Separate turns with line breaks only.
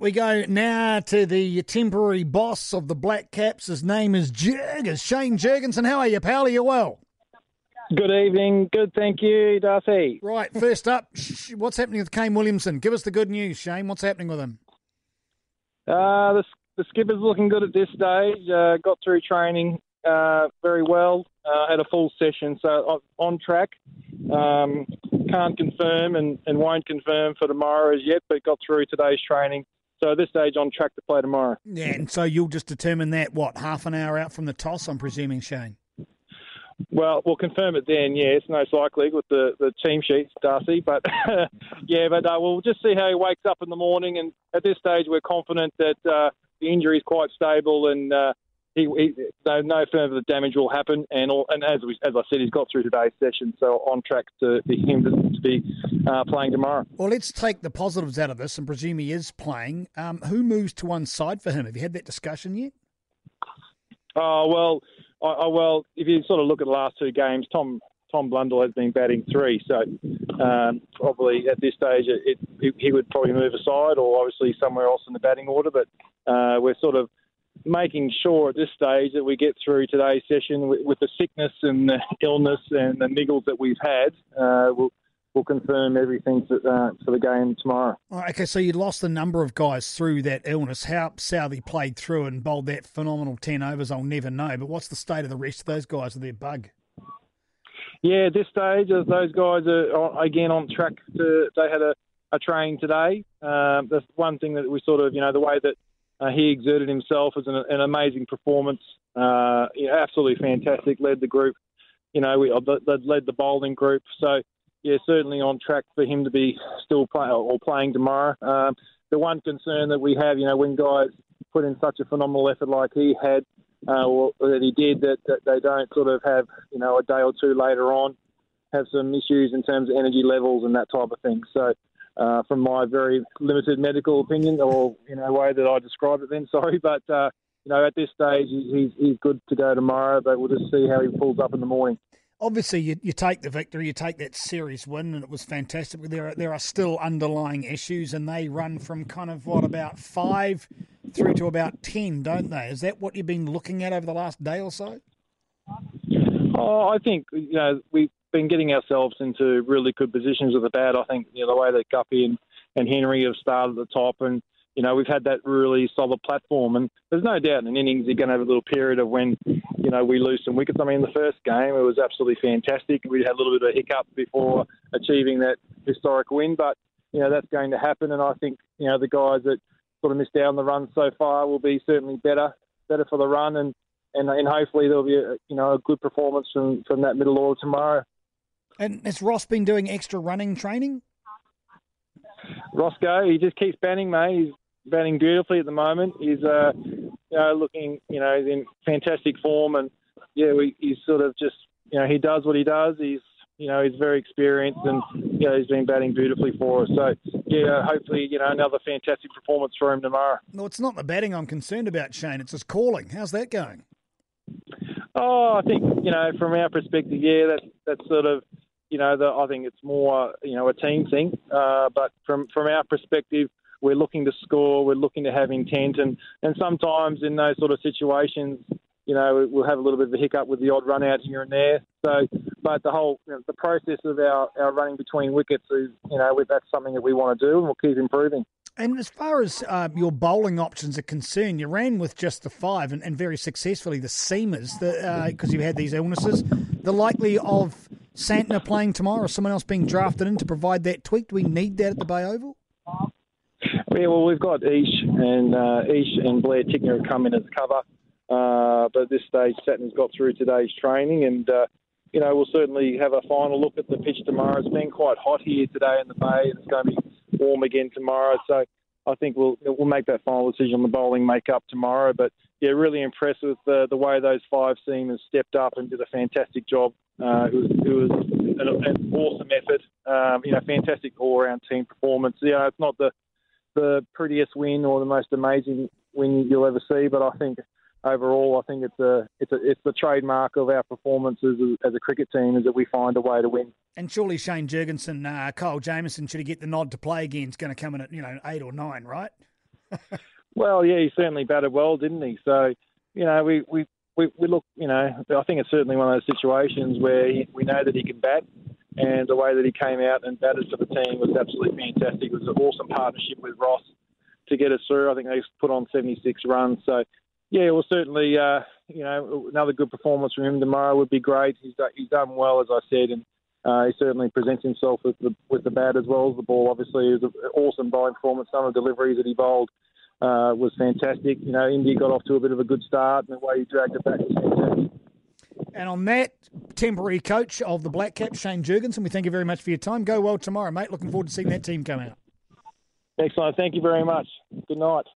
We go now to the temporary boss of the Black Caps. His name is Jurgis, Shane Jurgensen. How are you, pal? Are you well?
Good evening. Good, thank you, Darcy.
Right, first up, what's happening with Kane Williamson? Give us the good news, Shane. What's happening with him?
Uh, the, the skipper's looking good at this stage. Uh, got through training uh, very well. Uh, had a full session, so on track. Um, can't confirm and, and won't confirm for tomorrow as yet, but got through today's training. So at this stage, on track to play tomorrow.
Yeah, and so you'll just determine that, what, half an hour out from the toss, I'm presuming, Shane?
Well, we'll confirm it then, yes, most likely with the, the team sheets, Darcy. But yeah, but uh, we'll just see how he wakes up in the morning. And at this stage, we're confident that uh, the injury is quite stable and uh, he, he, no, no further damage will happen. And all, and as we, as I said, he's got through today's session, so on track to for him to, to be uh, playing tomorrow.
Well, let's take the positives out of this and presume he is playing. Um, who moves to one side for him? Have you had that discussion yet?
Oh well, I, I, well, if you sort of look at the last two games, Tom Tom Blundell has been batting three, so um, probably at this stage it, it, he would probably move aside, or obviously somewhere else in the batting order. But uh, we're sort of making sure at this stage that we get through today's session with, with the sickness and the illness and the niggles that we've had. Uh, we'll, we'll confirm everything for, uh, for the game tomorrow.
okay, so you lost a number of guys through that illness. How Southee played through and bowled that phenomenal 10 overs, I'll never know. But what's the state of the rest of those guys with their bug?
Yeah, at this stage, those guys are again on track. To, they had a, a train today. Um, that's one thing that we sort of, you know, the way that uh, he exerted himself as an, an amazing performance. Uh, absolutely fantastic. Led the group. You know, we led the bowling group. So yeah, certainly on track for him to be still play, or playing tomorrow. Um, the one concern that we have, you know, when guys put in such a phenomenal effort like he had, uh, or that he did, that, that they don't sort of have, you know, a day or two later on, have some issues in terms of energy levels and that type of thing. So, uh, from my very limited medical opinion, or in a way that I describe it, then sorry, but uh, you know, at this stage, he's he's good to go tomorrow, but we'll just see how he pulls up in the morning
obviously you, you take the victory, you take that series win, and it was fantastic. But there are, there are still underlying issues, and they run from kind of what about five through to about ten, don't they? Is that what you've been looking at over the last day or so?
Oh, I think you know we've been getting ourselves into really good positions with the bat. I think you know the way that Guppy and, and Henry have started at the top and you know, we've had that really solid platform, and there's no doubt in an innings you're going to have a little period of when, you know, we lose some wickets. I mean, the first game it was absolutely fantastic. We had a little bit of a hiccup before achieving that historic win, but you know that's going to happen, and I think you know the guys that sort of missed out on the run so far will be certainly better, better for the run, and and, and hopefully there'll be a, you know a good performance from from that middle order tomorrow.
And has Ross been doing extra running training?
Roscoe, he just keeps batting, mate. He's batting beautifully at the moment. He's uh, you know, looking, you know, in fantastic form, and yeah, we, he's sort of just, you know, he does what he does. He's, you know, he's very experienced, and you know, he's been batting beautifully for us. So yeah, hopefully, you know, another fantastic performance for him tomorrow.
No, it's not the batting I'm concerned about, Shane. It's his calling. How's that going?
Oh, I think you know, from our perspective, yeah, that's that's sort of, you know, the, I think it's more, you know, a team thing. Uh, but from from our perspective, we're looking to score, we're looking to have intent, and, and sometimes in those sort of situations, you know, we'll have a little bit of a hiccup with the odd run out here and there. So, but the whole you know, the process of our, our running between wickets is, you know, that's something that we want to do, and we'll keep improving.
And as far as uh, your bowling options are concerned, you ran with just the five and, and very successfully the seamers because uh, you had these illnesses. The likely of Santner playing tomorrow or someone else being drafted in to provide that tweak, do we need that at the Bay Oval?
Yeah, well, we've got Ish and uh, Ish and Blair Tickner have come in as cover. Uh, but at this stage, Santner's got through today's training, and uh, you know we'll certainly have a final look at the pitch tomorrow. It's been quite hot here today in the bay, and it's going to be warm again tomorrow. So I think we'll we'll make that final decision on the bowling makeup tomorrow. But yeah, really impressed with the, the way those five seamers stepped up and did a fantastic job. Uh, it was, it was an, an awesome effort. Um, you know, fantastic all-round team performance. You know, it's not the the prettiest win or the most amazing win you'll ever see, but I think overall, I think it's a it's a it's the trademark of our performances as, as a cricket team is that we find a way to win.
And surely Shane Jurgensen, uh, Kyle Jamieson, should he get the nod to play again, is going to come in at you know eight or nine, right?
well, yeah, he certainly batted well, didn't he? So, you know, we, we, we, we look, you know, I think it's certainly one of those situations where he, we know that he can bat, and the way that he came out and batted for the team was absolutely fantastic. It was an awesome partnership with Ross to get us through. I think they put on 76 runs. So, yeah, well, certainly, uh, you know, another good performance from him tomorrow would be great. He's done, he's done well, as I said, and uh, he certainly presents himself with the with the bat as well as the ball. Obviously, it was an awesome bowling performance. Some of the deliveries that he bowled uh, was fantastic. You know, India got off to a bit of a good start, and the way he dragged it back was fantastic.
And on that, temporary coach of the Black Caps, Shane Jurgensen, we thank you very much for your time. Go well tomorrow, mate. Looking forward to seeing that team come out.
Excellent. Thank you very much. Good night.